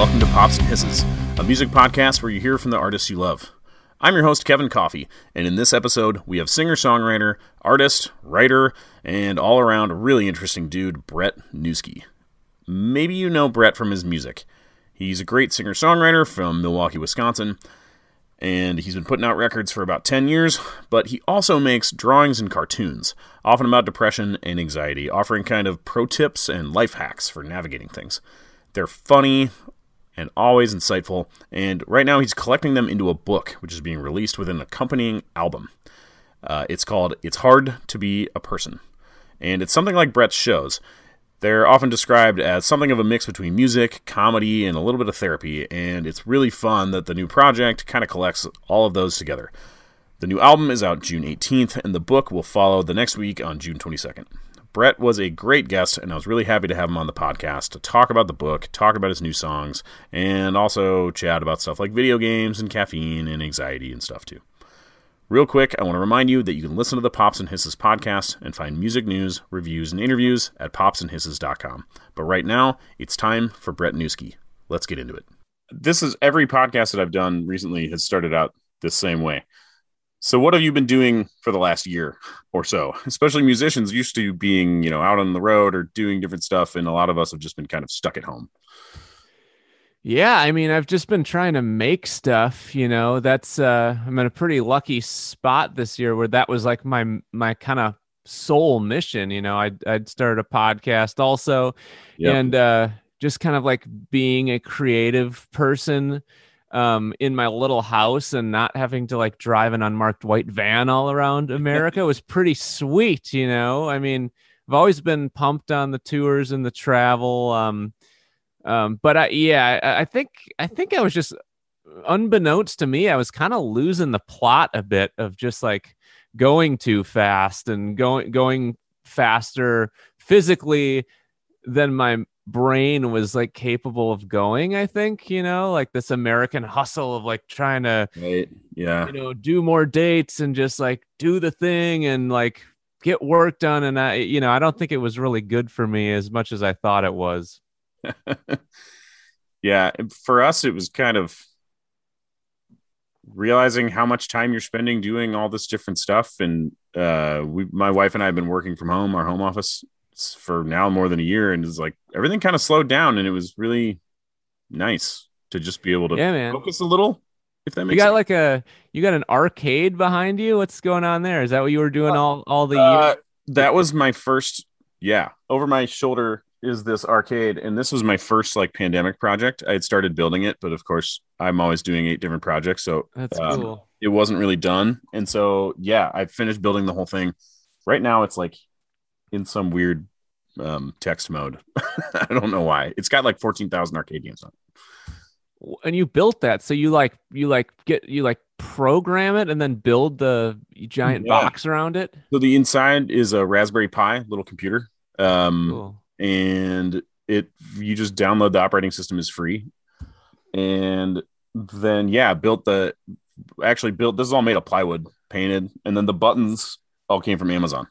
welcome to Pops and Hisses, a music podcast where you hear from the artists you love. I'm your host, Kevin Coffey, and in this episode, we have singer songwriter, artist, writer, and all around really interesting dude, Brett Newski. Maybe you know Brett from his music. He's a great singer songwriter from Milwaukee, Wisconsin, and he's been putting out records for about 10 years, but he also makes drawings and cartoons, often about depression and anxiety, offering kind of pro tips and life hacks for navigating things. They're funny and always insightful, and right now he's collecting them into a book, which is being released with an accompanying album. Uh, it's called It's Hard to Be a Person, and it's something like Brett's shows. They're often described as something of a mix between music, comedy, and a little bit of therapy, and it's really fun that the new project kind of collects all of those together. The new album is out June 18th, and the book will follow the next week on June 22nd. Brett was a great guest, and I was really happy to have him on the podcast to talk about the book, talk about his new songs, and also chat about stuff like video games and caffeine and anxiety and stuff too. Real quick, I want to remind you that you can listen to the Pops and Hisses podcast and find music news, reviews, and interviews at popsandhisses.com. But right now, it's time for Brett Newski. Let's get into it. This is every podcast that I've done recently has started out the same way. So, what have you been doing for the last year or so? Especially musicians used to being, you know, out on the road or doing different stuff, and a lot of us have just been kind of stuck at home. Yeah, I mean, I've just been trying to make stuff, you know. That's uh I'm in a pretty lucky spot this year where that was like my my kind of sole mission, you know. I'd I'd started a podcast also yep. and uh just kind of like being a creative person um in my little house and not having to like drive an unmarked white van all around America was pretty sweet, you know. I mean, I've always been pumped on the tours and the travel um um, but I, yeah, I, I think I think I was just unbeknownst to me, I was kind of losing the plot a bit of just like going too fast and going going faster physically than my brain was like capable of going i think you know like this american hustle of like trying to right. yeah you know do more dates and just like do the thing and like get work done and i you know i don't think it was really good for me as much as i thought it was yeah, for us, it was kind of realizing how much time you're spending doing all this different stuff. And uh, we, my wife and I have been working from home, our home office, for now more than a year, and it's like everything kind of slowed down, and it was really nice to just be able to yeah, man. focus a little. If that makes you got sense. like a you got an arcade behind you. What's going on there? Is that what you were doing all all the uh, That was my first. Yeah, over my shoulder is this arcade and this was my first like pandemic project i had started building it but of course i'm always doing eight different projects so that's um, cool it wasn't really done and so yeah i finished building the whole thing right now it's like in some weird um, text mode. I don't know why. It's got like 14000 arcade games on it. And you built that so you like you like get you like program it and then build the giant yeah. box around it? So the inside is a raspberry pi little computer um cool. and it you just download the operating system is free. And then yeah built the actually built this is all made of plywood painted and then the buttons all came from amazon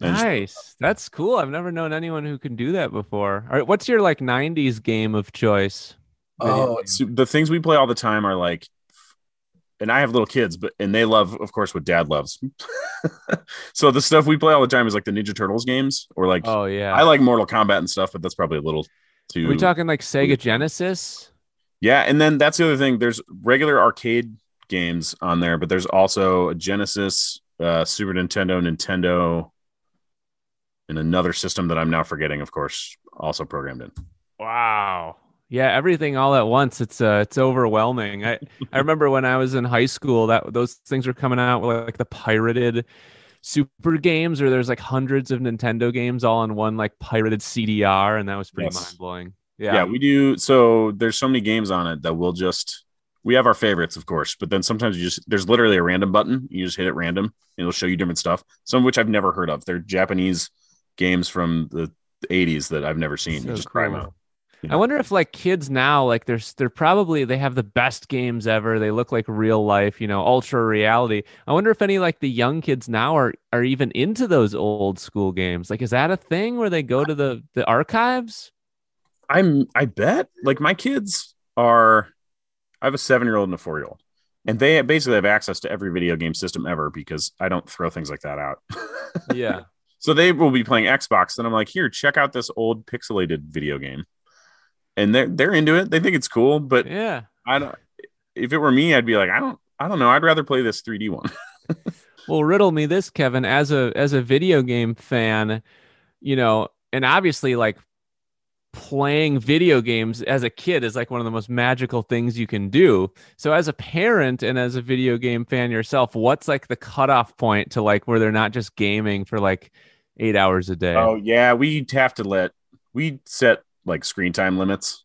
nice just, that's cool i've never known anyone who can do that before all right what's your like 90s game of choice oh the things we play all the time are like and I have little kids, but and they love, of course, what dad loves. so the stuff we play all the time is like the Ninja Turtles games, or like oh yeah, I like Mortal Kombat and stuff, but that's probably a little too. Are we talking like Sega Genesis? Yeah, and then that's the other thing. There's regular arcade games on there, but there's also a Genesis, uh, Super Nintendo, Nintendo, and another system that I'm now forgetting. Of course, also programmed in. Wow. Yeah, everything all at once. It's uh, it's overwhelming. I I remember when I was in high school that those things were coming out with like the pirated super games, or there's like hundreds of Nintendo games all in one like pirated CDR, and that was pretty yes. mind blowing. Yeah, yeah, we do. So there's so many games on it that we'll just we have our favorites, of course, but then sometimes you just there's literally a random button. You just hit it random, and it'll show you different stuff. Some of which I've never heard of. They're Japanese games from the 80s that I've never seen. So you just cool. cry them out. I wonder if like kids now, like they're they're probably they have the best games ever. They look like real life, you know, ultra reality. I wonder if any like the young kids now are are even into those old school games. Like, is that a thing where they go to the the archives? I'm I bet like my kids are I have a seven year old and a four year old. And they basically have access to every video game system ever because I don't throw things like that out. yeah. So they will be playing Xbox, and I'm like, here, check out this old pixelated video game. And they're they're into it. They think it's cool, but Yeah. I don't if it were me, I'd be like, I don't I don't know. I'd rather play this 3D one. Well, riddle me this, Kevin. As a as a video game fan, you know, and obviously like playing video games as a kid is like one of the most magical things you can do. So as a parent and as a video game fan yourself, what's like the cutoff point to like where they're not just gaming for like eight hours a day? Oh yeah, we'd have to let we set like screen time limits.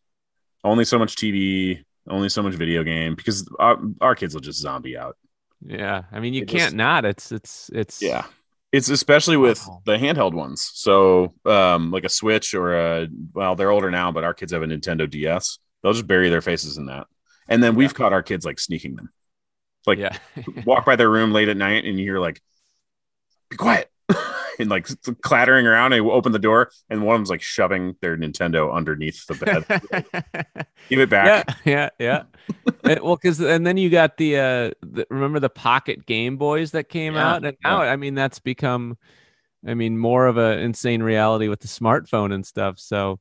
Only so much TV, only so much video game because our, our kids will just zombie out. Yeah. I mean you It can't just- not. It's it's it's Yeah. It's especially with the handheld ones. So, um, like a Switch or a well, they're older now, but our kids have a Nintendo DS. They'll just bury their faces in that. And then we've caught our kids like sneaking them. like- yeah. Walk by their room late at night and you hear like, "Be quiet," and like clattering around. And open the door, and one of them's like shoving their Nintendo underneath the bed. Give it back. Yeah, yeah, yeah. And- well, because and then you got the, uh, the remember the Pocket Game Boys that came Yeah, out, and now I mean that's become, I mean, more of a insane reality with the smartphone and stuff. So,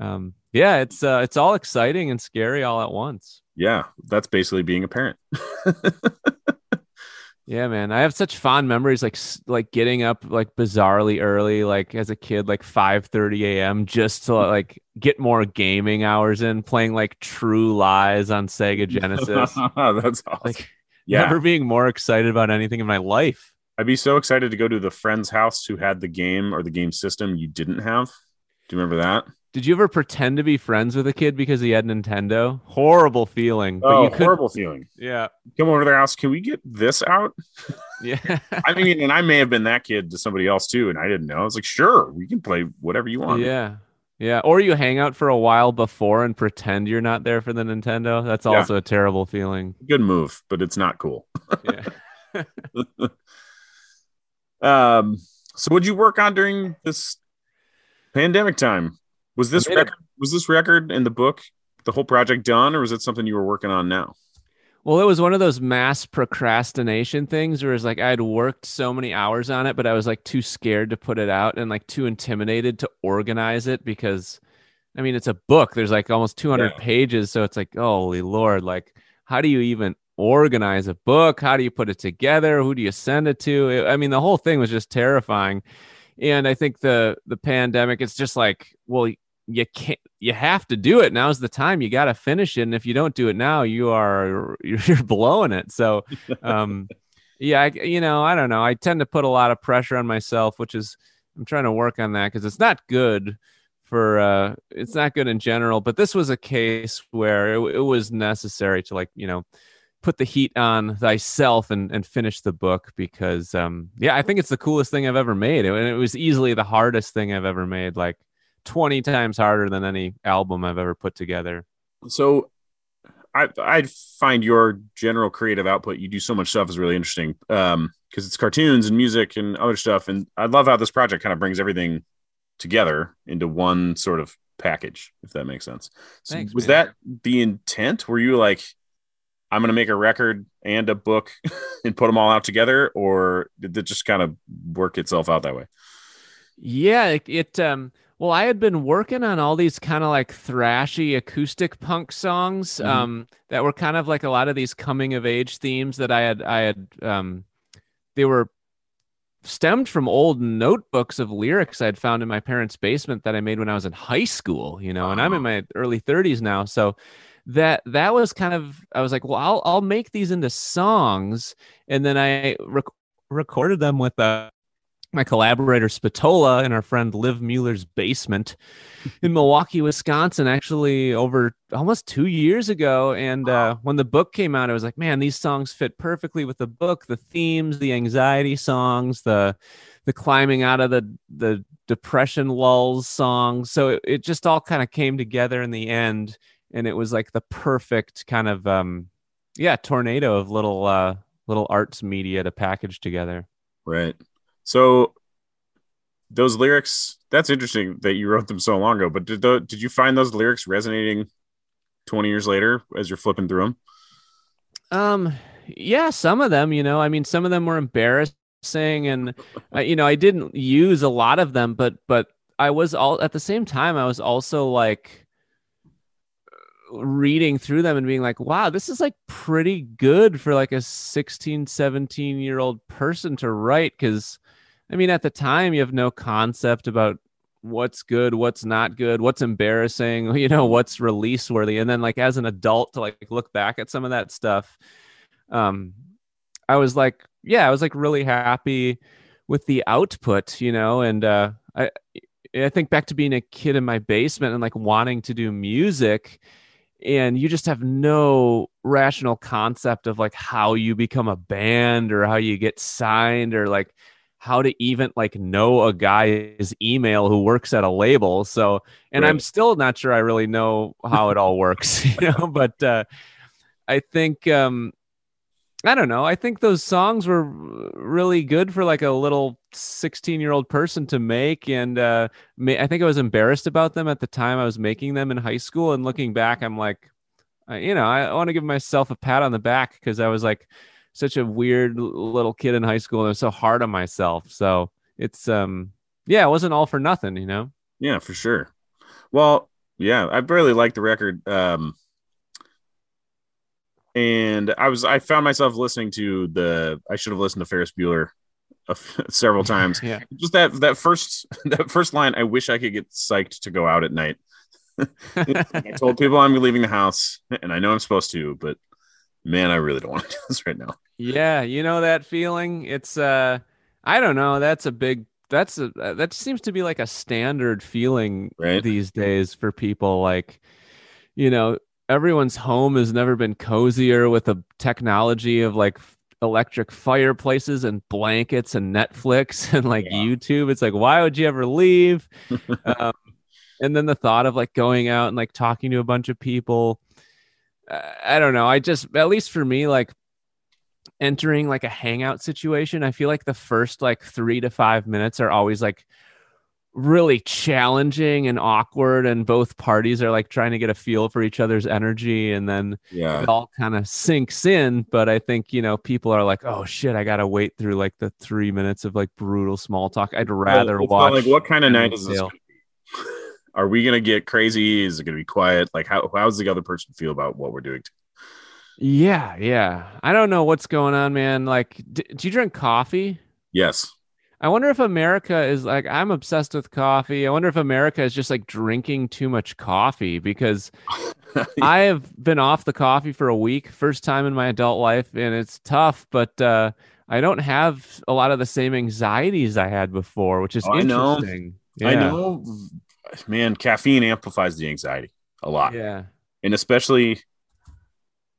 um, yeah, it's uh, it's all exciting and scary all at once. Yeah, that's basically being a parent. Yeah, man, I have such fond memories, like like getting up like bizarrely early, like as a kid, like five thirty a.m. just to like get more gaming hours in, playing like True Lies on Sega Genesis. that's awesome. like yeah, never being more excited about anything in my life. I'd be so excited to go to the friend's house who had the game or the game system you didn't have. Do you remember that? Did you ever pretend to be friends with a kid because he had Nintendo? Horrible feeling. But oh, you could horrible feeling. Yeah. Come over to their house. Can we get this out? Yeah. I mean, and I may have been that kid to somebody else too, and I didn't know. I was like, sure, we can play whatever you want. yeah. Yeah. Or you hang out for a while before and pretend you're not there for the Nintendo. That's Yeah. also a terrible feeling. Good move, but it's not cool. Yeah. Um, so what'd you work on during this pandemic time? Was this I record was this record in the book the whole project done, or was it something you were working on now? Well, it was one of those mass procrastination things where it's like I'd worked so many hours on it, but I was like too scared to put it out and like too intimidated to organize it because I mean, it's a book. There's like almost 200 Yeah. pages. So it's like, holy Lord, like, how do you even organize a book? How do you put it together? Who do you send it to? I mean, the whole thing was just terrifying. And I think the the pandemic, it's just like, well, you can't you have to do it. Now's the time. You got to finish it. And if you don't do it now you are you're blowing it. So um yeah I, you know i don't know. I tend to put a lot of pressure on myself which is i'm trying to work on that because it's not good for uh it's not good in general. But this was a case where it, it was necessary to like you know put the heat on thyself and and finish the book because um yeah i think it's the coolest thing i've ever made and it was easily the hardest thing i've ever made like 20 times harder than any album I've ever put together. So I I find your general creative output, you do so much stuff is really interesting. Um, because it's cartoons and music and other stuff. And I love how this project kind of brings everything together into one sort of package, if that makes sense. So Thanks, was man. that the intent? Were you like, I'm gonna make a record and a book and put them all out together, or did it just kind of work itself out that way? Yeah, it, it um well I had been working on all these kind of like thrashy acoustic punk songs Mhm. um that were kind of like a lot of these coming of age themes that I had I had um they were stemmed from old notebooks of lyrics I'd found in my parents' basement that I made when I was in high school, you know, and I'm in my early 30s now. So that that was kind of I was like, well, I'll I'll make these into songs and then I rec- recorded them with uh my collaborator Spatola and our friend Liv Mueller's basement in Milwaukee, Wisconsin, actually over almost two years ago. And uh, when the book came out, I was like, man, these songs fit perfectly with the book. The themes, the anxiety songs, the the climbing out of the the depression lulls songs. So it, it just all kind of came together in the end, and it was like the perfect kind of um, yeah tornado of little uh, little arts media to package together. Right. So those lyrics. That's interesting that you wrote them so long ago. But did the, did you find those lyrics resonating twenty years later as you're flipping through them? Um, yeah, some of them. You know, I mean, some of them were embarrassing, and uh, you know, I didn't use a lot of them, but but I was all at the same time. I was also like reading through them and being like wow this is like pretty good for like a 16 17 year old person to write because i mean at the time you have no concept about what's good what's not good what's embarrassing you know what's release worthy and then like as an adult to like look back at some of that stuff um i was like yeah i was like really happy with the output you know? And uh i i think back to being a kid in my basement and like wanting to do music and you just have no rational concept of like how you become a band or how you get signed or like how to even like know a guy's email who works at a label so and right. i'm still not sure i really know how it all works you know but uh i think um I don't know. I think those songs were really good for like a little 16 year old person to make. And uh, I think I was embarrassed about them at the time I was making them in high school. And looking back, I'm like, you know, I want to give myself a pat on the back because I was like such a weird little kid in high school and I was so hard on myself. So it's, um, yeah, it wasn't all for nothing, you know? Yeah, for sure. Well, yeah, I really like the record. Um, and I was I found myself listening to the I should have listened to Ferris Bueller several times. yeah, just that that first that first line. I wish I could get psyched to go out at night. I told people I'm leaving the house, and I know I'm supposed to, but man, I really don't want to do this right now. Yeah, you know that feeling. It's uh, I don't know. That's a big. That's a that seems to be like a standard feeling right? these days for people. Like, you know, everyone's home has never been cozier with the technology of like electric fireplaces and blankets and Netflix and like yeah. YouTube. It's like, why would you ever leave? um, and then the thought of like going out and like talking to a bunch of people. Uh, I don't know. I just, at least for me, like entering like a hangout situation, I feel like the first like three to five minutes are always like really challenging and awkward and both parties are like trying to get a feel for each other's energy and then yeah. it all kind of sinks in but i think you know people are like oh shit i gotta wait through like the three minutes of like brutal small talk. I'd rather watch like what kind of night is this are we gonna get crazy? Is it gonna be quiet? Like how how's the other person feel about what we're doing? Yeah yeah. I don't know what's going on man. Like d- do you drink coffee? Yes I wonder if America is like I'm obsessed with coffee. I wonder if America is just like drinking too much coffee because I have been off the coffee for a week, first time in my adult life, and it's tough, but uh, I don't have a lot of the same anxieties I had before, which is oh, interesting. I know. Yeah. I know, man, caffeine amplifies the anxiety a lot. Yeah. And especially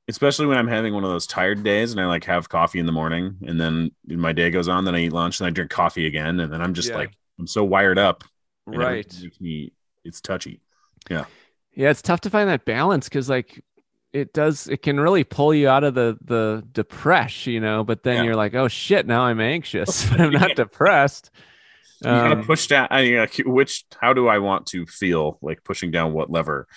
especially when I'm having one of those tired days and I like have coffee in the morning and then my day goes on, then I eat lunch and I drink coffee again. And then I'm just yeah. like, I'm so wired up. Right. It makes me, it's touchy. Yeah. Yeah. It's tough to find that balance because like it does, it can really pull you out of the, the depression, you know, but then yeah. you're like, oh shit, now I'm anxious, but I'm not depressed. You um, gotta push down. I, uh, which, how do I want to feel like pushing down what lever?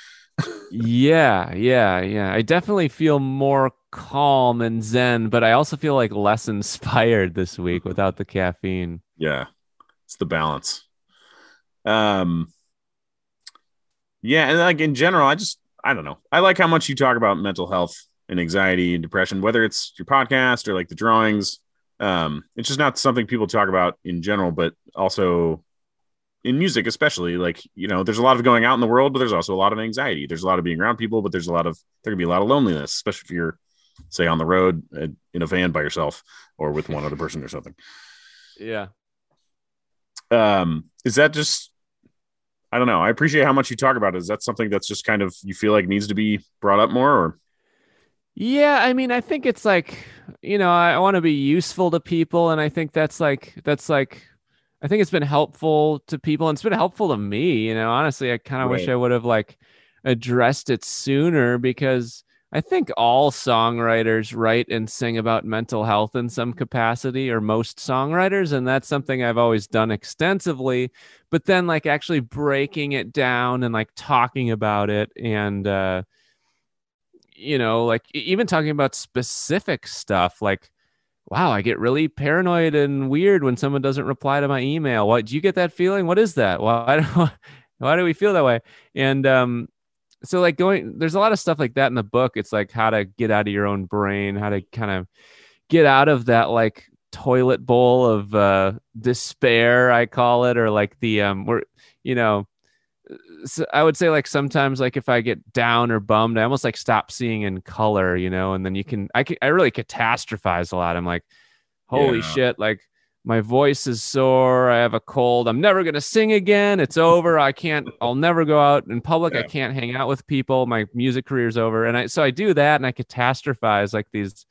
Yeah, yeah, yeah. I definitely feel more calm and zen, but I also feel like less inspired this week without the caffeine. Yeah. It's the balance. Um Yeah, and like in general, I just I don't know. I like how much you talk about mental health and anxiety and depression, whether it's your podcast or like the drawings. Um, it's just not something people talk about in general, but also in music especially like you know there's a lot of going out in the world but there's also a lot of anxiety. There's a lot of being around people but there's a lot of there can be a lot of loneliness especially if you're say on the road uh, in a van by yourself or with one other person or something. Yeah. Um is that just i don't know. I appreciate how much you talk about it. Is that something that's just kind of you feel like needs to be brought up more or? Yeah i mean i think it's like you know i, I want to be useful to people and i think that's like that's like I think it's been helpful to people and it's been helpful to me. You know, honestly, I kind of right. wish I would have like addressed it sooner because I think all songwriters write and sing about mental health in some capacity, or most songwriters. And that's something I've always done extensively. But then, like, actually breaking it down and like talking about it and, uh, you know, like even talking about specific stuff, like, wow, I get really paranoid and weird when someone doesn't reply to my email. What do you get that feeling? What is that? Why do, why do we feel that way? And um, so like going there's a lot of stuff like that in the book it's like how to get out of your own brain how to kind of get out of that like toilet bowl of uh despair i call it or like the um where you know so i would say like sometimes like if i get down or bummed i almost like stop seeing in color you know and then you can i can i really catastrophize a lot i'm like holy yeah. shit like my voice is sore. I have a cold. I'm never going to sing again. It's over. I can't, I'll never go out in public. Yeah. I can't hang out with people. My music career's over. And I, so I do that and I catastrophize like these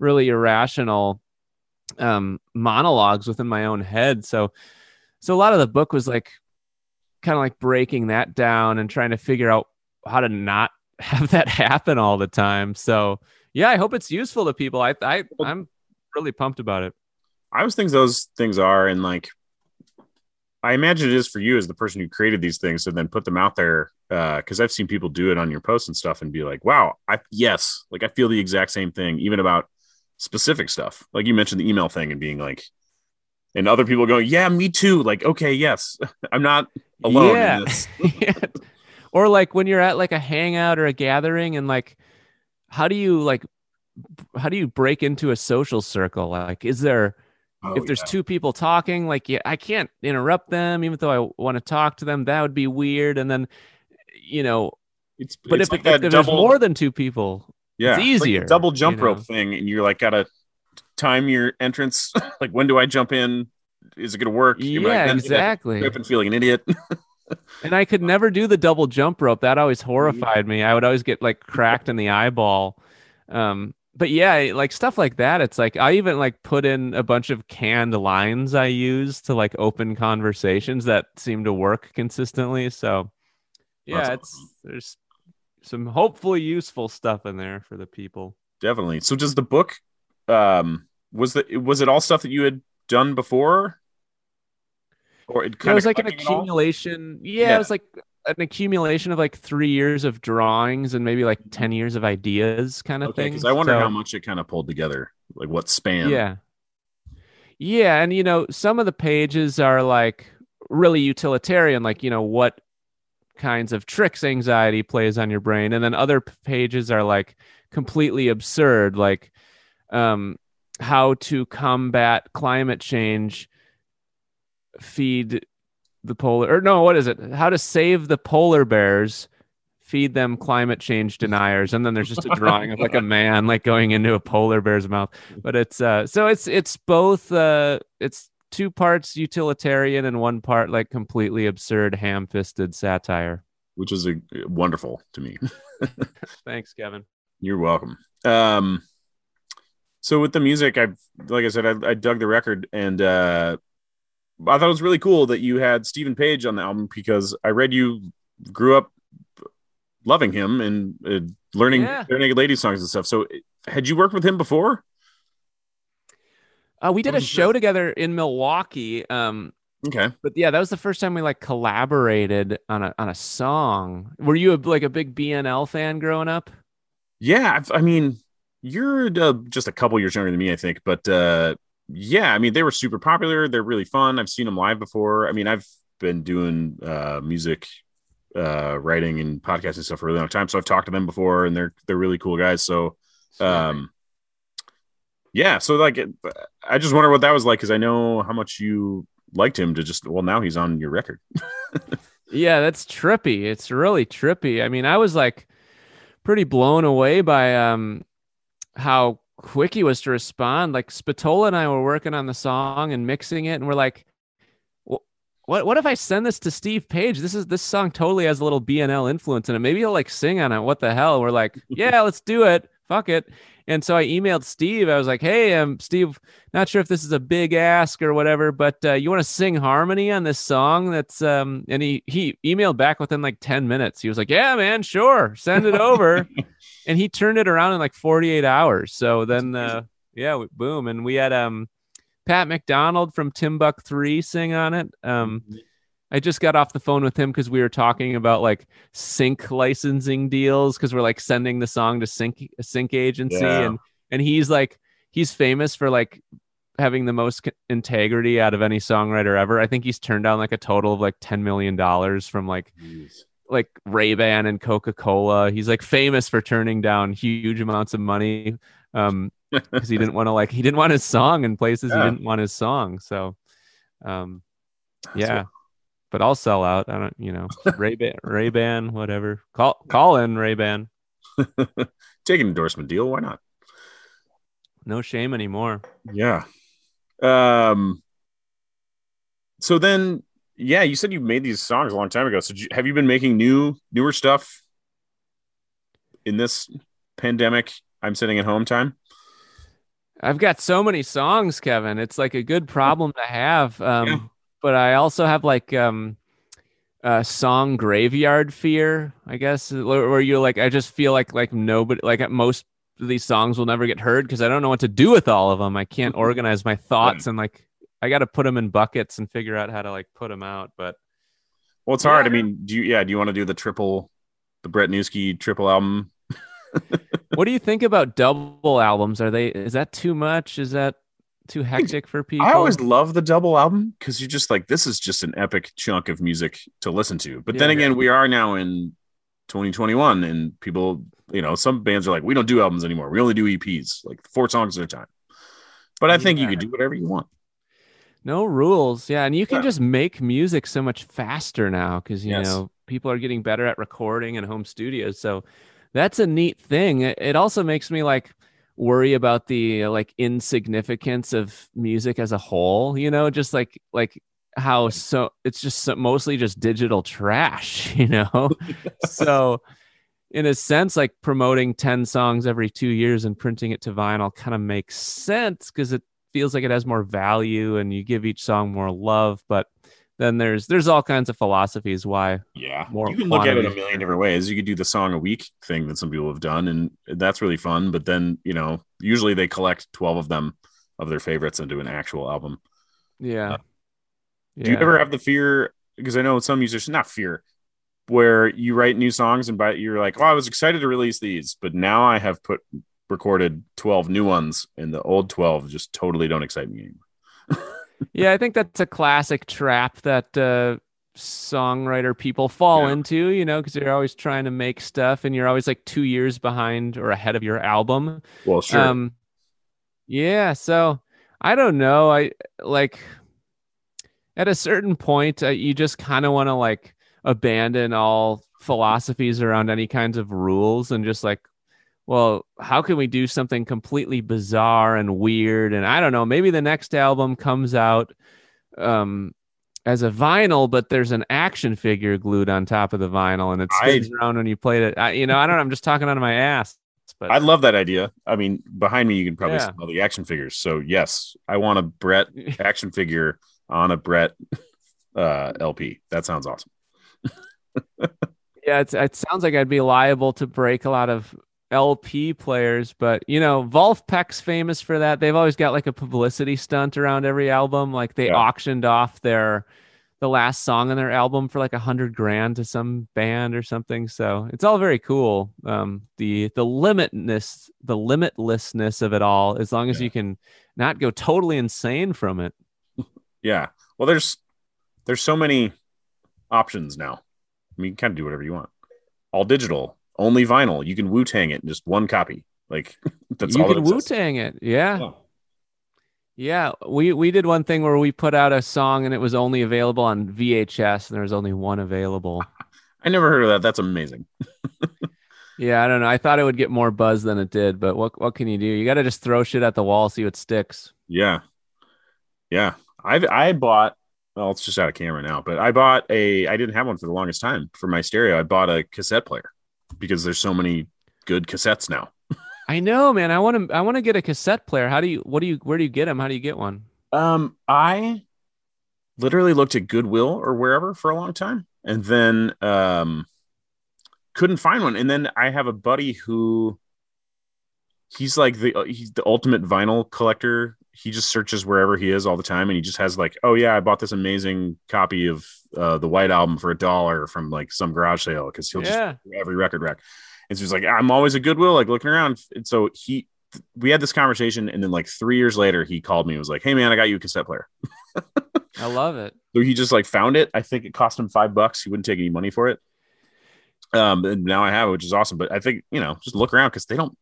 really irrational um, monologues within my own head. So, so a lot of the book was like kind of like breaking that down and trying to figure out how to not have that happen all the time. So, yeah, I hope it's useful to people. I, I, I'm really pumped about it. I always think those things are, and like, I imagine it is for you as the person who created these things and then put them out there. Because uh, I've seen people do it on your posts and stuff, and be like, "Wow, I yes, like I feel the exact same thing, even about specific stuff. Like you mentioned the email thing and being like, and other people going, "Yeah, me too." Like, okay, yes, I'm not alone yeah. yeah. Or like when you're at like a hangout or a gathering, and like, how do you like, how do you break into a social circle? Like, is there Oh, if there's yeah. two people talking, like yeah, I can't interrupt them, even though I want to talk to them. That would be weird. And then, you know, it's but it's if, like if, if double, there's more than two people, yeah, it's easier. Like double jump rope know? thing, and you're like gotta time your entrance. like when do I jump in? Is it gonna work? Yeah, exactly. I've been feeling an idiot. and I could never do the double jump rope. That always horrified me. I would always get like cracked in the eyeball. Um, but yeah, like stuff like that. It's like I even like put in a bunch of canned lines I use to like open conversations that seem to work consistently. So yeah, That's it's there's some hopefully useful stuff in there for the people. Definitely. So does the book um was the was it all stuff that you had done before? Or it it was like an accumulation. Yeah, yeah, it was like an accumulation of like three years of drawings and maybe like 10 years of ideas kind of okay, thing. Because I wonder so, how much it kind of pulled together, like what span. Yeah. Yeah. And, you know, some of the pages are like really utilitarian, like, you know, what kinds of tricks anxiety plays on your brain. And then other pages are like completely absurd, like um, how to combat climate change, feed the polar or no, what is it? How to save the polar bears, feed them climate change deniers, and then there's just a drawing of like a man like going into a polar bear's mouth. But it's uh so it's it's both uh it's two parts utilitarian and one part like completely absurd ham-fisted satire. Which is a, wonderful to me. Thanks, Kevin. You're welcome. Um so with the music, I've like I said, I, I dug the record and uh I thought it was really cool that you had Steven Page on the album because I read you grew up loving him and uh, learning yeah. Barenaked Lady songs and stuff. So, had you worked with him before? Uh, we did a show together in Milwaukee. Um, okay, but yeah, that was the first time we like collaborated on a on a song. Were you a, like a big BNL fan growing up? Yeah, I mean, you're uh, just a couple years younger than me, I think, but uh, yeah, I mean, they were super popular. They're really fun. I've seen them live before. I mean, I've been doing uh, music uh, writing and podcasting stuff for a really long time, so I've talked to them before, and they're they're really cool guys. So, um, yeah, so like, I just wonder what that was like because I know how much you liked him to just well now he's on your record. yeah, that's trippy. It's really trippy. I mean, I was like pretty blown away by um how quick he was to respond. Like Spatola and I were working on the song and mixing it, and we're like, what what if I send this to Steve Page? This is this song totally has a little BNL influence in it. Maybe he'll like sing on it. What the hell? We're like, yeah, let's do it. Fuck it. And so I emailed Steve. I was like, "Hey, um, Steve, not sure if this is a big ask or whatever, but uh, you want to sing harmony on this song?" That's um, and he he emailed back within like ten minutes. He was like, "Yeah, man, sure, send it over," and he turned it around in like forty eight hours. So then, uh, yeah, we, boom, and we had um, Pat MacDonald from Timbuk 3 sing on it. Um. Mm-hmm I just got off the phone with him because we were talking about like sync licensing deals because we're like sending the song to sync sync agency yeah. and and he's like he's famous for like having the most integrity out of any songwriter ever. I think he's turned down like a total of like ten million dollars from like Jeez. like Ray Ban and Coca Cola. He's like famous for turning down huge amounts of money um because he didn't want to like he didn't want his song in places yeah. he didn't want his song. So um yeah but I'll sell out. I don't, you know, Ray Ban, Ray Ban, whatever. Call call in Ray Ban. Take an endorsement deal. Why not? No shame anymore. Yeah. Um. So then, yeah, you said you made these songs a long time ago. So you, have you been making new, newer stuff in this pandemic? I'm sitting at home time. I've got so many songs, Kevin. It's like a good problem to have. Um, yeah but I also have like um uh song graveyard fear, I guess, where you're like I just feel like like nobody like at most of these songs will never get heard because I don't know what to do with all of them. I can't organize my thoughts and like I got to put them in buckets and figure out how to like put them out. But well, it's hard. Yeah. I mean, do you yeah? Do you want to do the triple, the Brett Newski triple album? what do you think about double albums? Are they is that too much? Is that too hectic for people. I always love the double album because you're just like, this is just an epic chunk of music to listen to. But yeah, then again, yeah. we are now in 2021 and people, you know, some bands are like, we don't do albums anymore. We only do EPs, like four songs at a time. But I think you could do whatever you want. No rules. Yeah. And you can just make music so much faster now because, you yes. know, people are getting better at recording in home studios. So that's a neat thing. It also makes me like, worry about the like insignificance of music as a whole you know just like like how so it's just so, mostly just digital trash you know? So in a sense like promoting 10 songs every 2 years and printing it to vinyl kind of makes sense cuz it feels like it has more value and you give each song more love but then there's there's all kinds of philosophies why yeah. more you can look at it a million different ways. You could do the song a week thing that some people have done and that's really fun but then you know usually they collect 12 of them of their favorites into an actual album. Yeah, uh, yeah. do you ever have the fear because i know some musicians not fear where you write new songs and by you're like oh i was excited to release these but now i have put recorded 12 new ones and the old 12 just totally don't excite me anymore yeah, I think that's a classic trap that uh, songwriter people fall yeah. into, you know, because you're always trying to make stuff and you're always like two years behind or ahead of your album. Well, sure. Um, yeah. So I don't know. I like at a certain point, uh, you just kind of want to like abandon all philosophies around any kinds of rules and just like well, how can we do something completely bizarre and weird? And I don't know, maybe the next album comes out um, as a vinyl, but there's an action figure glued on top of the vinyl and it spins I, around when you played it. I, you know, I don't know. I'm just talking out of my ass. But I love that idea. I mean, behind me, you can probably yeah. see all the action figures. So, yes, I want a Brett action figure on a Brett uh, LP. That sounds awesome. yeah, it sounds like I'd be liable to break a lot of LP players, but you know, Vulfpeck's famous for that. They've always got like a publicity stunt around every album. Like they yeah. auctioned off their the last song on their album for like a hundred grand to some band or something. So it's all very cool. Um, the the limitness, the limitlessness of it all, as long as yeah. you can not go totally insane from it. Yeah. Well, there's there's so many options now. I mean, you can kind of do whatever you want. All digital, only vinyl. You can Wu Tang it in just one copy. Like that's you all. You can Wu Tang it. Yeah. yeah. Yeah, we we did one thing where we put out a song and it was only available on VHS and there was only one available. I never heard of that. That's amazing. yeah, I don't know. I thought it would get more buzz than it did, but what what can you do? You got to just throw shit at the wall, see what sticks. Yeah, yeah. I I bought. Well, it's just out of camera now, but I bought a. I didn't have one for the longest time for my stereo. I bought a cassette player because there's so many good cassettes now. I know, man. I want to. I want to get a cassette player. How do you? What do you? Where do you get them? How do you get one? Um, I literally looked at Goodwill or wherever for a long time, and then um, couldn't find one. And then I have a buddy who he's like the he's the ultimate vinyl collector. He just searches wherever he is all the time, and he just has like, oh yeah, I bought this amazing copy of uh, the White Album for a dollar from like some garage sale because he'll Yeah. just every record rack. And so he's like, I'm always a Goodwill, like looking around. And so he, we had this conversation, and then like three years later, he called me and was like, Hey man, I got you a cassette player. I love it. So he just like found it. I think it cost him five bucks. He wouldn't take any money for it. Um, and now I have it, which is awesome. But I think you know, just look around because they don't.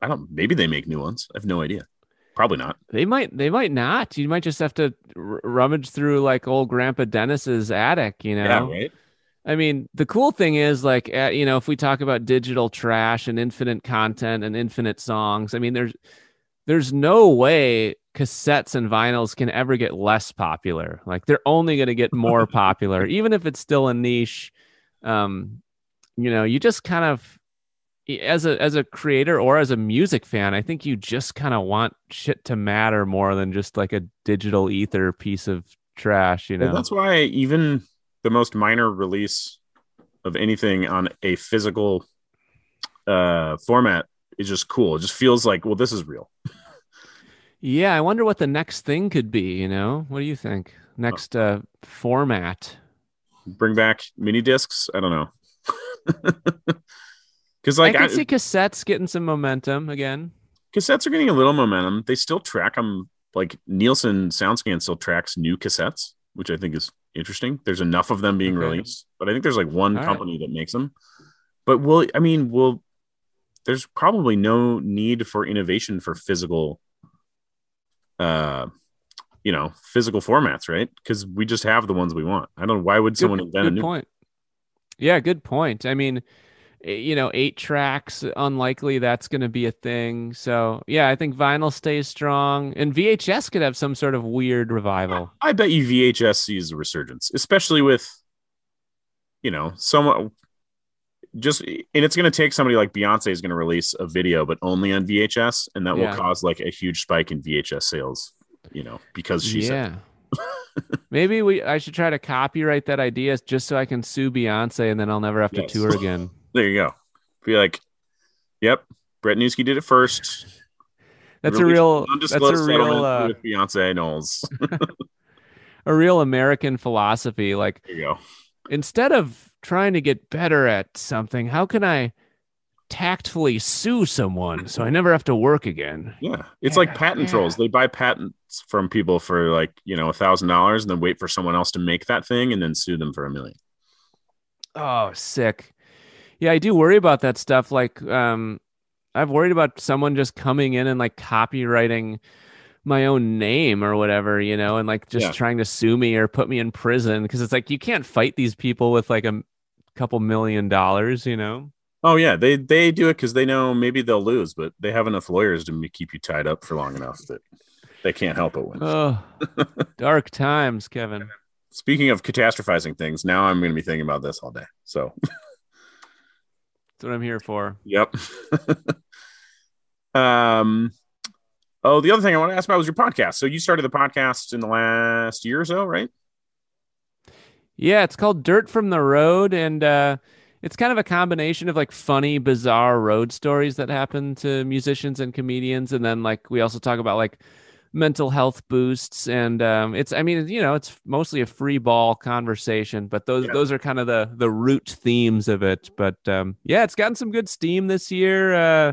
I don't. Maybe they make new ones. I have no idea. Probably not. They might. They might not. You might just have to r- rummage through like old Grandpa Dennis's attic. You know. Yeah, right. I mean, the cool thing is, like, uh, you know, if we talk about digital trash and infinite content and infinite songs, I mean, there's there's no way cassettes and vinyls can ever get less popular. Like, they're only going to get more popular, even if it's still a niche. Um, you know, you just kind of as a as a creator or as a music fan, I think you just kind of want shit to matter more than just like a digital ether piece of trash. You know, Well, that's why even the most minor release of anything on a physical uh, format is just cool. It just feels like, well, this is real. Yeah, I wonder what the next thing could be, you know? What do you think? Next uh format. Bring back mini discs. I don't know. Because like I can I- see cassettes getting some momentum again. cassettes are getting a little momentum. They still track them. Like Nielsen SoundScan still tracks new cassettes, which I think is interesting. There's enough of them being Okay. released, but I think there's like one All right. company that makes them. But will I mean, will there's probably no need for innovation for physical, uh, you know, physical formats, right? Because we just have the ones we want. I don't. know Why would someone good, invent a new? point. Yeah, good point. I mean, Eh, you know, eight tracks, unlikely that's going to be a thing. So, yeah, I think vinyl stays strong and VHS could have some sort of weird revival. I bet you VHS sees a resurgence, especially with, you know, someone just, and it's going to take somebody like Beyonce is going to release a video, but only on VHS, and that Yeah. will cause like a huge spike in VHS sales, you know, because she's yeah. Maybe we I should try to copyright that idea just so I can sue Beyonce and then I'll never have to Yes. tour again. there. You go. Be like, yep, Brett Newski did it first. That's a real an that's a real uh, with Beyonce Knowles. a real American philosophy. Like there you go. instead of trying to get better at something, how can I tactfully sue someone so I never have to work again? Yeah, it's Yeah, like patent yeah. trolls. They buy patents from people for like you know a thousand dollars, and then wait for someone else to make that thing, and then sue them for a million. Oh, sick. Yeah, I do worry about that stuff. Like, um, I've worried about someone just coming in and like copywriting my own name or whatever, you know, and like just Yeah. trying to sue me or put me in prison because it's like you can't fight these people with like a couple million dollars, you know. Oh yeah, they they do it because they know maybe they'll lose, but they have enough lawyers to keep you tied up for long enough that they can't help but win. Oh, dark times, Kevin. Speaking of catastrophizing things, now I'm going to be thinking about this all day. So, That's what I'm here for. yep. um. Oh, the other thing I want to ask about was your podcast. So you started the podcast in the last year or so, right? Yeah, it's called Dirt from the Road, and uh, it's kind of a combination of like funny, bizarre road stories that happen to musicians and comedians, and then like we also talk about like mental health boosts, and um, it's I mean you know it's mostly a free ball conversation, but those Yeah. those are kind of the the root themes of it. But um, yeah, it's gotten some good steam this year. Uh,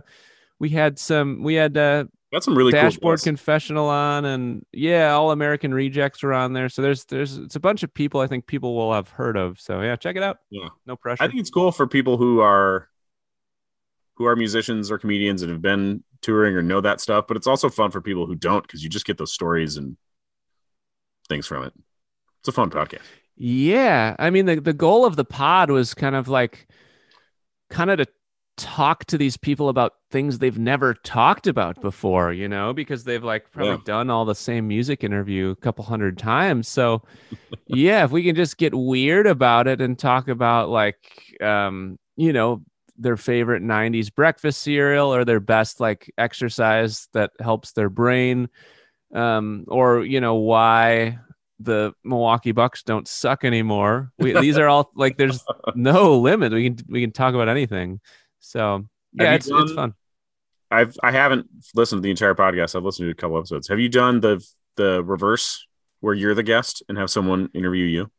we had some we had uh, That's some really dashboard cool. confessional on and yeah all american rejects are on there so there's there's it's a bunch of people i think people will have heard of so yeah check it out Yeah. no pressure I think it's cool for people who are who are musicians or comedians and have been touring or know that stuff, but it's also fun for people who don't because you just get those stories and things from it. It's a fun podcast. yeah i mean the, the goal of the pod was kind of like kind of to talk to these people about things they've never talked about before you know because they've like probably Yeah. done all the same music interview a couple hundred times so yeah if we can just get weird about it and talk about like um you know their favorite 90s breakfast cereal or their best like exercise that helps their brain um, or you know why the Milwaukee Bucks don't suck anymore. We, these are all like there's no limit. We can we can talk about anything. So yeah, it's done, it's fun. I've I haven't listened to the entire podcast. I've listened to a couple episodes. Have you done the the reverse where you're the guest and have someone interview you?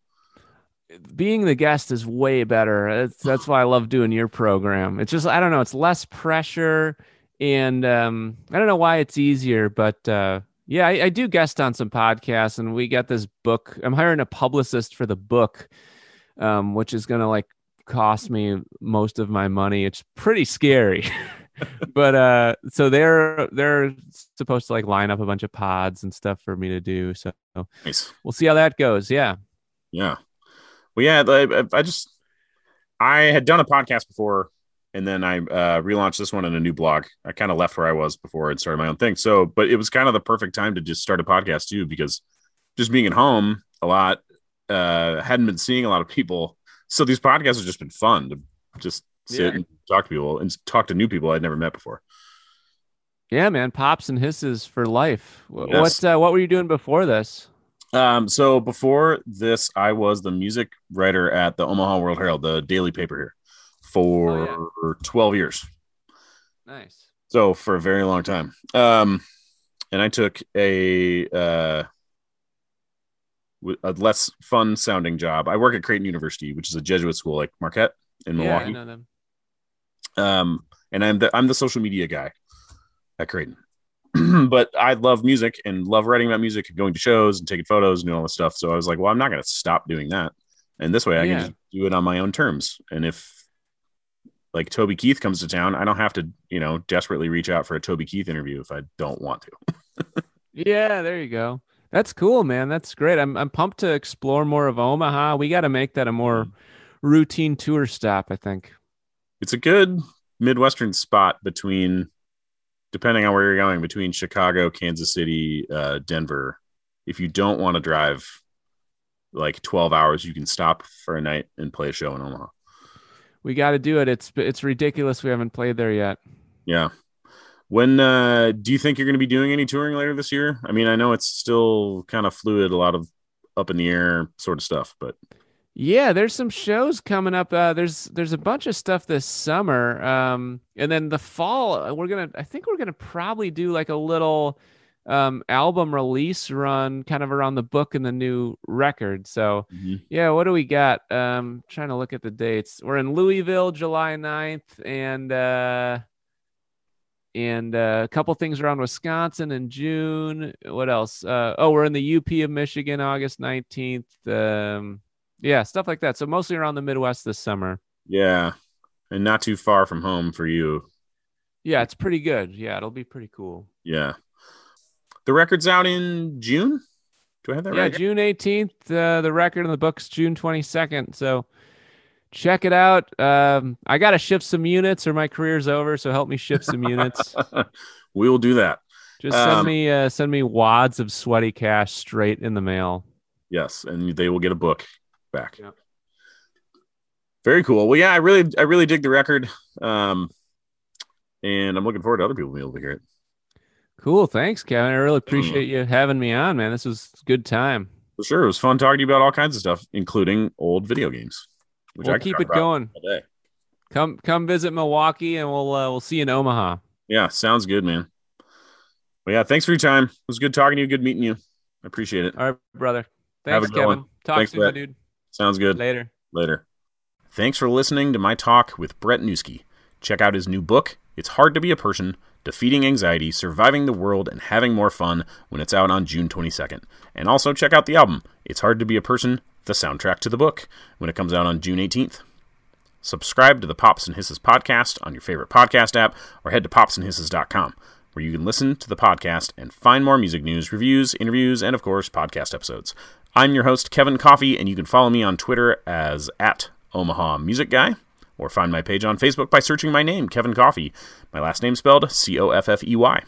Being the guest is way better. That's that's why I love doing your program. It's just I don't know. It's less pressure, and um, I don't know why it's easier, but uh, yeah, I, I, do guest on some podcasts, and we got this book. I'm hiring a publicist for the book, um, which is going to like cost me most of my money. It's pretty scary. but uh so they're they're supposed to like line up a bunch of pods and stuff for me to do so nice. we'll see how that goes yeah yeah well yeah I, I just i had done a podcast before and then I uh, relaunched this one in a new blog. I kind of left where I was before and started my own thing. So, but it was kind of the perfect time to just start a podcast too, because just being at home a lot, uh, hadn't been seeing a lot of people. So these podcasts have just been fun to just sit yeah. and talk to people and talk to new people I'd never met before. Yeah, man, pops and hisses for life. Yes. What uh, what were you doing before this? Um, so before this, I was the music writer at the Omaha World Herald, the daily paper here for oh, yeah. 12 years. Nice. So for a very long time. Um, and I took a uh, a less fun sounding job. I work at Creighton University, which is a Jesuit school like Marquette in Milwaukee. Yeah, I know them. Um, and I'm the I'm the social media guy at Creighton. but I love music and love writing about music and going to shows and taking photos and doing all this stuff. So I was like, well, I'm not going to stop doing that. And this way I yeah. can do it on my own terms. And if like Toby Keith comes to town, I don't have to, you know, desperately reach out for a Toby Keith interview if I don't want to. yeah, there you go. That's cool, man. That's great. I'm I'm pumped to explore more of Omaha. We got to make that a more mm. routine tour stop, I think. It's a good midwestern spot between depending on where you're going between Chicago, Kansas City, uh, Denver. If you don't want to drive like 12 hours, you can stop for a night and play a show in Omaha we got to do it. It's it's ridiculous we haven't played there yet. Yeah. When uh, do you think you're going to be doing any touring later this year? I mean, I know it's still kind of fluid, a lot of up in the air sort of stuff, but yeah, there's some shows coming up. Uh, there's there's a bunch of stuff this summer, um, and then the fall we're gonna. I think we're gonna probably do like a little um, album release run kind of around the book and the new record. So, mm-hmm. yeah, what do we got? Um, trying to look at the dates. We're in Louisville, July 9th, and uh, and uh, a couple things around Wisconsin in June. What else? Uh, oh, we're in the UP of Michigan, August 19th. Um, yeah, stuff like that. So mostly around the Midwest this summer. Yeah, and not too far from home for you. Yeah, it's pretty good. Yeah, it'll be pretty cool. Yeah. The record's out in June. Do I have that yeah, right? Yeah, June 18th. Uh, the record in the book's June 22nd. So check it out. Um, I got to shift some units or my career's over. So help me shift some units. we will do that. Just send um, me uh, send me wads of sweaty cash straight in the mail. Yes, and they will get a book back. Yeah. Very cool. Well, yeah, I really I really dig the record. Um, and I'm looking forward to other people being able to hear it. Cool. Thanks, Kevin. I really appreciate you having me on, man. This was a good time. For sure. It was fun talking to you about all kinds of stuff, including old video games. Which we'll I keep it going. Come come visit Milwaukee and we'll uh, we'll see you in Omaha. Yeah, sounds good, man. Well, yeah, thanks for your time. It was good talking to you. Good meeting you. I appreciate it. All right, brother. Thanks, Kevin. Going. Talk thanks, soon, dude. Sounds good. Later. Later. Thanks for listening to my talk with Brett Newski. Check out his new book, It's Hard to Be a Person Defeating Anxiety, Surviving the World, and Having More Fun when it's out on June 22nd. And also check out the album, It's Hard to Be a Person, the soundtrack to the book, when it comes out on June 18th. Subscribe to the Pops and Hisses podcast on your favorite podcast app or head to popsandhisses.com where you can listen to the podcast and find more music news, reviews, interviews, and of course, podcast episodes. I'm your host, Kevin Coffey, and you can follow me on Twitter as at Omaha Music Guy or find my page on Facebook by searching my name, Kevin Coffey. My last name spelled C O F F E Y.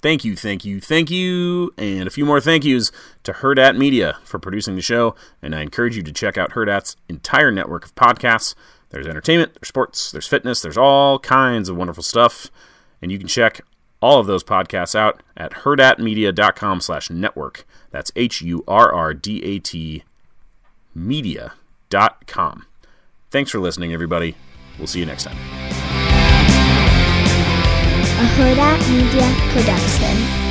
Thank you, thank you, thank you, and a few more thank yous to Hurrdat Media for producing the show, and I encourage you to check out Hurrdat's entire network of podcasts. There's entertainment, there's sports, there's fitness, there's all kinds of wonderful stuff. And you can check all of those podcasts out at hurrdatmedia.com slash network. That's H-U-R-R-D-A-T media.com. Thanks for listening, everybody. We'll see you next time. A Hurrdat Media Production.